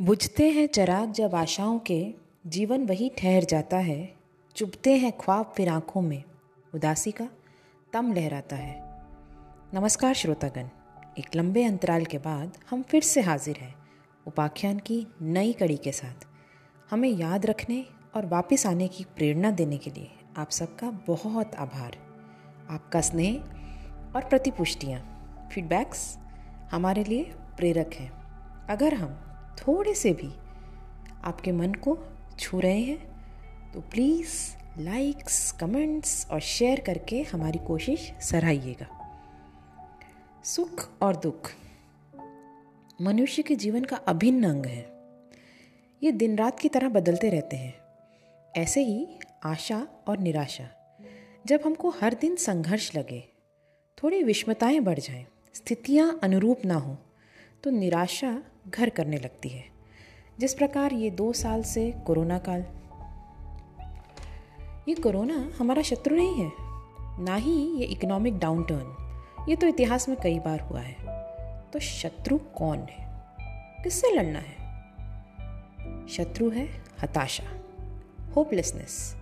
बुझते हैं चराग जब आशाओं के, जीवन वही ठहर जाता है। चुभते हैं ख्वाब फिर आँखों में, उदासी का तम लहराता है। नमस्कार श्रोतागण, एक लंबे अंतराल के बाद हम फिर से हाजिर हैं उपाख्यान की नई कड़ी के साथ। हमें याद रखने और वापस आने की प्रेरणा देने के लिए आप सबका बहुत आभार। आपका स्नेह और प्रतिपुष्टियाँ, फीडबैक्स हमारे लिए प्रेरक हैं। अगर हम थोड़े से भी आपके मन को छू रहे हैं तो प्लीज़ लाइक्स कमेंट्स और शेयर करके हमारी कोशिश सराहिएगा। सुख और दुख मनुष्य के जीवन का अभिन्न अंग है। ये दिन रात की तरह बदलते रहते हैं। ऐसे ही आशा और निराशा जब हमको हर दिन संघर्ष लगे थोड़ी विषमताएँ बढ़ जाएँ, स्थितियाँ अनुरूप ना हो तो निराशा घर करने लगती है। जिस प्रकार ये दो साल से कोरोना काल। ये कोरोना हमारा शत्रु नहीं है, ना ही ये इकोनॉमिक डाउनटर्न ये तो इतिहास में कई बार हुआ है। तो शत्रु कौन है? किससे लड़ना है? शत्रु है हताशा होपलेसनेस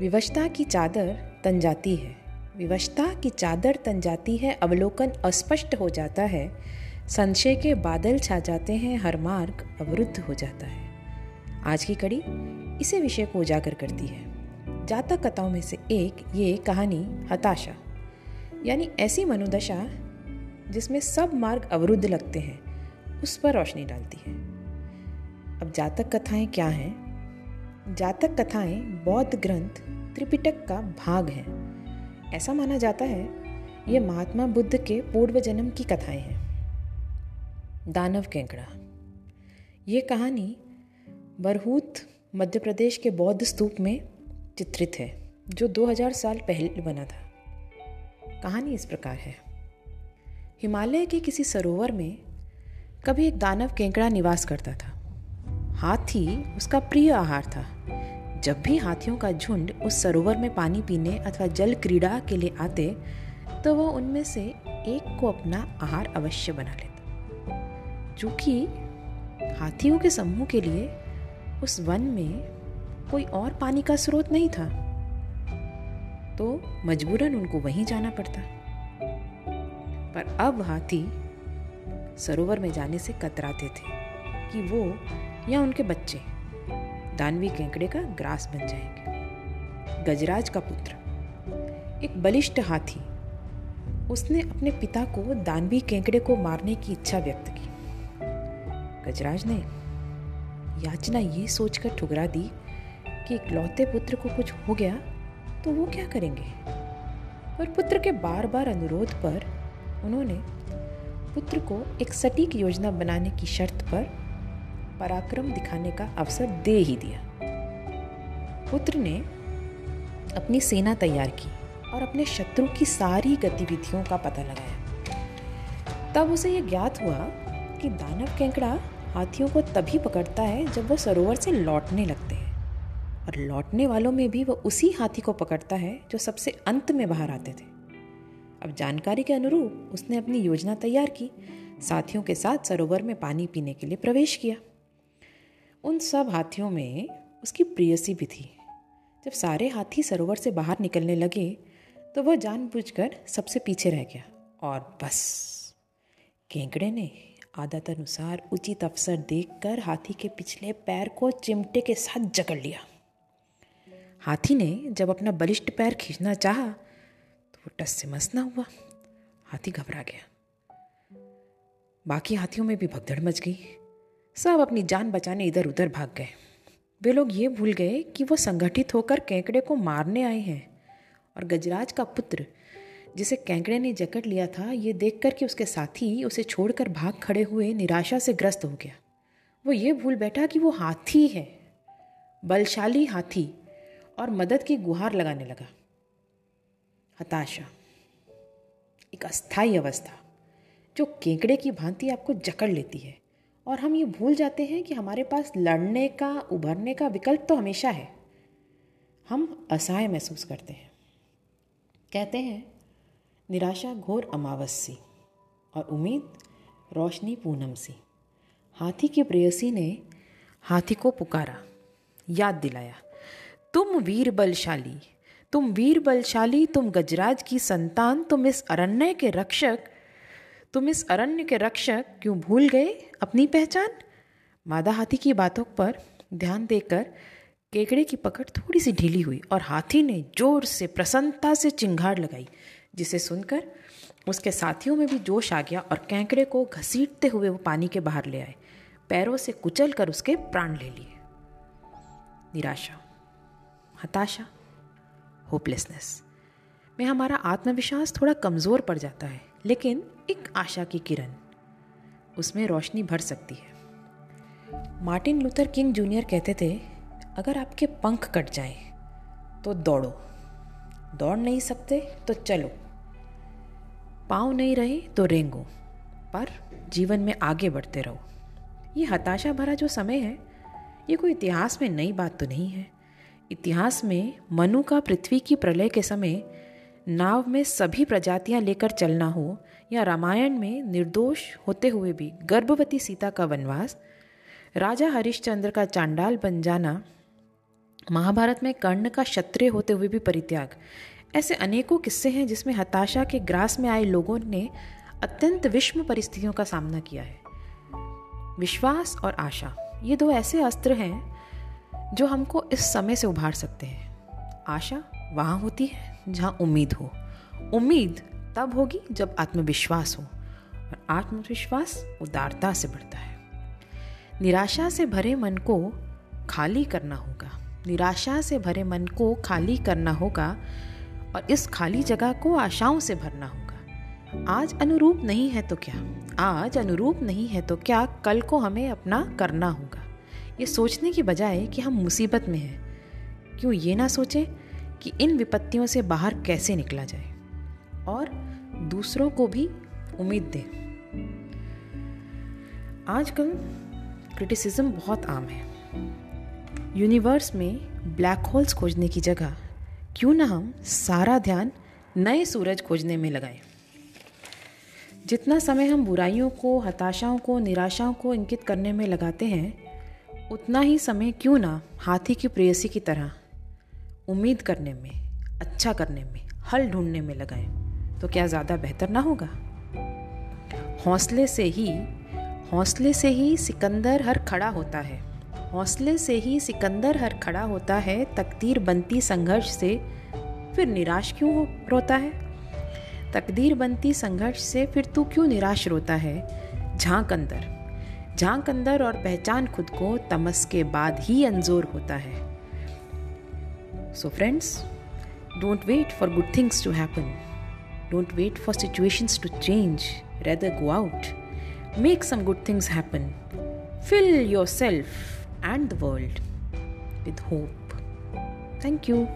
विवशता की चादर तन जाती है। विवशता की चादर तन जाती है, अवलोकन अस्पष्ट हो जाता है। संशय के बादल छा जाते हैं, हर मार्ग अवरुद्ध हो जाता है। आज की कड़ी इसे विषय को उजागर करती है। जातक कथाओं में से एक ये कहानी हताशा, यानी ऐसी मनोदशा जिसमें सब मार्ग अवरुद्ध लगते हैं, उस पर रोशनी डालती है। अब जातक कथाएँ क्या हैं? जातक कथाएँ बौद्ध ग्रंथ त्रिपिटक का भाग हैं। ऐसा माना जाता है, ये महात्मा बुद्ध के पूर्व जन्म की कथाएँ हैं। दानव केंकड़ा। ये कहानी बरहूत मध्य प्रदेश के बौद्ध स्तूप में चित्रित है, जो 2000 साल पहले बना था। कहानी इस प्रकार है। हिमालय के किसी सरोवर में कभी एक दानव केंकड़ा निवास करता था। हाथी उसका प्रिय आहार था। जब भी हाथियों का झुंड उस सरोवर में पानी पीने अथवा जल क्रीड़ा के लिए आते तो वह उनमें से एक को अपना आहार अवश्य बना लेता। चूँकि हाथियों के समूह के लिए उस वन में कोई और पानी का स्रोत नहीं था। तो मजबूरन उनको वहीं जाना पड़ता। पर अब हाथी सरोवर में जाने से कतराते थे कि वो या उनके बच्चे दानवी केंकड़े का ग्रास बन जाएँगे। गजराज का पुत्र, एक बलिष्ठ हाथी, उसने अपने पिता को दानवी केंकड़े को मारने की इच्छा व्यक्त की। गजराज ने याचना ये सोचकर ठुकरा दी कि इकलौते पुत्र को कुछ हो गया तो वो क्या करेंगे? पर पुत्र के बार बार अनुरोध पर उन्होंने पुत्र को एक सटीक योजना बनाने की शर्त पर पराक्रम दिखाने का अवसर दे ही दिया। पुत्र ने अपनी सेना तैयार की और अपने शत्रु की सारी गतिविधियों का पता लगाया। तब उसे यह ज्ञात हुआ कि दानव केंकड़ा हाथियों को तभी पकड़ता है जब वो सरोवर से लौटने लगते हैं। और लौटने वालों में भी वह उसी हाथी को पकड़ता है जो सबसे अंत में बाहर आते थे। अब जानकारी के अनुरूप उसने अपनी योजना तैयार की, साथियों के साथ सरोवर में पानी पीने के लिए प्रवेश किया। उन सब हाथियों में उसकी प्रियसी भी थी। जब सारे हाथी सरोवर से बाहर निकलने लगे तो वह जानबूझकर सबसे पीछे रह गया और बस, केंकड़े ने आदत अनुसार उचित अवसर देखकर हाथी के पिछले पैर को चिमटे के साथ जकड़ लिया। हाथी ने जब अपना बलिष्ठ पैर खींचना चाहा तो वो टस से मस ना हुआ। हाथी घबरा गया। बाकी हाथियों में भी भगदड़ मच गई। सब अपनी जान बचाने इधर उधर भाग गए। वे लोग ये भूल गए कि वो संगठित होकर केंकड़े को मारने आए हैं और गजराज का पुत्र जिसे कैंकड़े ने जकड़ लिया था, ये देखकर कि उसके साथी उसे छोड़कर भाग खड़े हुए निराशा से ग्रस्त हो गया। वो ये भूल बैठा कि वो हाथी है, बलशाली हाथी, और मदद की गुहार लगाने लगा। हताशा, एक अस्थाई अवस्था, जो केंकड़े की भांति आपको जकड़ लेती है। और हम ये भूल जाते हैं कि हमारे पास लड़ने का, उभरने का विकल्प तो हमेशा है। हम असहाय महसूस करते हैं। कहते हैं निराशा, घोर अमावस सी और उम्मीद, रोशनी पूनम सी। हाथी की प्रेयसी ने हाथी को पुकारा, याद दिलाया, तुम वीर बलशाली तुम वीर बलशाली तुम गजराज की संतान, तुम इस अरण्य के रक्षक, तुम इस अरण्य के रक्षक क्यों भूल गए अपनी पहचान? मादा हाथी की बातों पर ध्यान देकर केकड़े की पकड़ थोड़ी सी ढीली हुई और हाथी ने ज़ोर से, प्रसन्नता से चिंगार लगाई। जिसे सुनकर उसके साथियों में भी जोश आ गया और कैंकड़े को घसीटते हुए वो पानी के बाहर ले आए। पैरों से कुचल कर उसके प्राण ले लिए। निराशा, हताशा होपलेसनेस में हमारा आत्मविश्वास थोड़ा कमज़ोर पड़ जाता है, लेकिन एक आशा की किरण उसमें रोशनी भर सकती है। मार्टिन लूथर किंग जूनियर कहते थे, अगर आपके पंख कट जाएँ तो दौड़ो। दौड़ नहीं सकते तो चलो। पाँव नहीं रहे तो रेंगो, पर जीवन में आगे बढ़ते रहो। ये हताशा भरा जो समय है, ये कोई इतिहास में नई बात तो नहीं है। इतिहास में मनु का पृथ्वी की प्रलय के समय नाव में सभी प्रजातियाँ लेकर चलना हो, या रामायण में निर्दोष होते हुए भी गर्भवती सीता का वनवास, राजा हरिश्चंद्र का चांडाल बन जाना, महाभारत में कर्ण का क्षत्रिय होते हुए भी परित्याग ऐसे अनेकों किस्से हैं जिसमें हताशा के ग्रास में आए लोगों ने अत्यंत विषम परिस्थितियों का सामना किया है। विश्वास और आशा, ये दो ऐसे अस्त्र हैं जो हमको इस समय से उभार सकते हैं। आशा वहाँ होती है जहाँ उम्मीद हो। उम्मीद तब होगी जब आत्मविश्वास हो और आत्मविश्वास उदारता से बढ़ता है। निराशा से भरे मन को खाली करना होगा। निराशा से भरे मन को खाली करना होगा और इस खाली जगह को आशाओं से भरना होगा। आज अनुरूप नहीं है तो क्या? आज अनुरूप नहीं है तो क्या कल को हमें अपना करना होगा? ये सोचने की बजाय कि हम मुसीबत में हैं, क्यों ये ना सोचें कि इन विपत्तियों से बाहर कैसे निकला जाए? और दूसरों को भी उम्मीद दें। आजकल क्रिटिसिज्म बहुत आम है। यूनिवर्स में ब्लैक होल्स खोजने की जगह क्यों ना हम सारा ध्यान नए सूरज खोजने में लगाएँ। जितना समय हम बुराइयों को, हताशाओं को, निराशाओं को इंकित करने में लगाते हैं, उतना ही समय क्यों ना हाथी की प्रेयसी की तरह उम्मीद करने में अच्छा करने में, हल ढूँढने में लगाएँ। तो क्या ज़्यादा बेहतर ना होगा? हौसले से ही, हौसले से ही सिकंदर हर खड़ा होता है। हौसले से ही सिकंदर हर खड़ा होता है, तकदीर बनती संघर्ष से, फिर निराश क्यों रोता है? तकदीर बनती संघर्ष से फिर तू क्यों निराश, रोता है? झाँक अंदर। झाँक अंदर और पहचान खुद को तमस के बाद ही अंजोर होता है। So friends don't wait for good things to happen don't wait for situations to change rather go out make some good things happen fill your yourself and the world with hope. Thank you.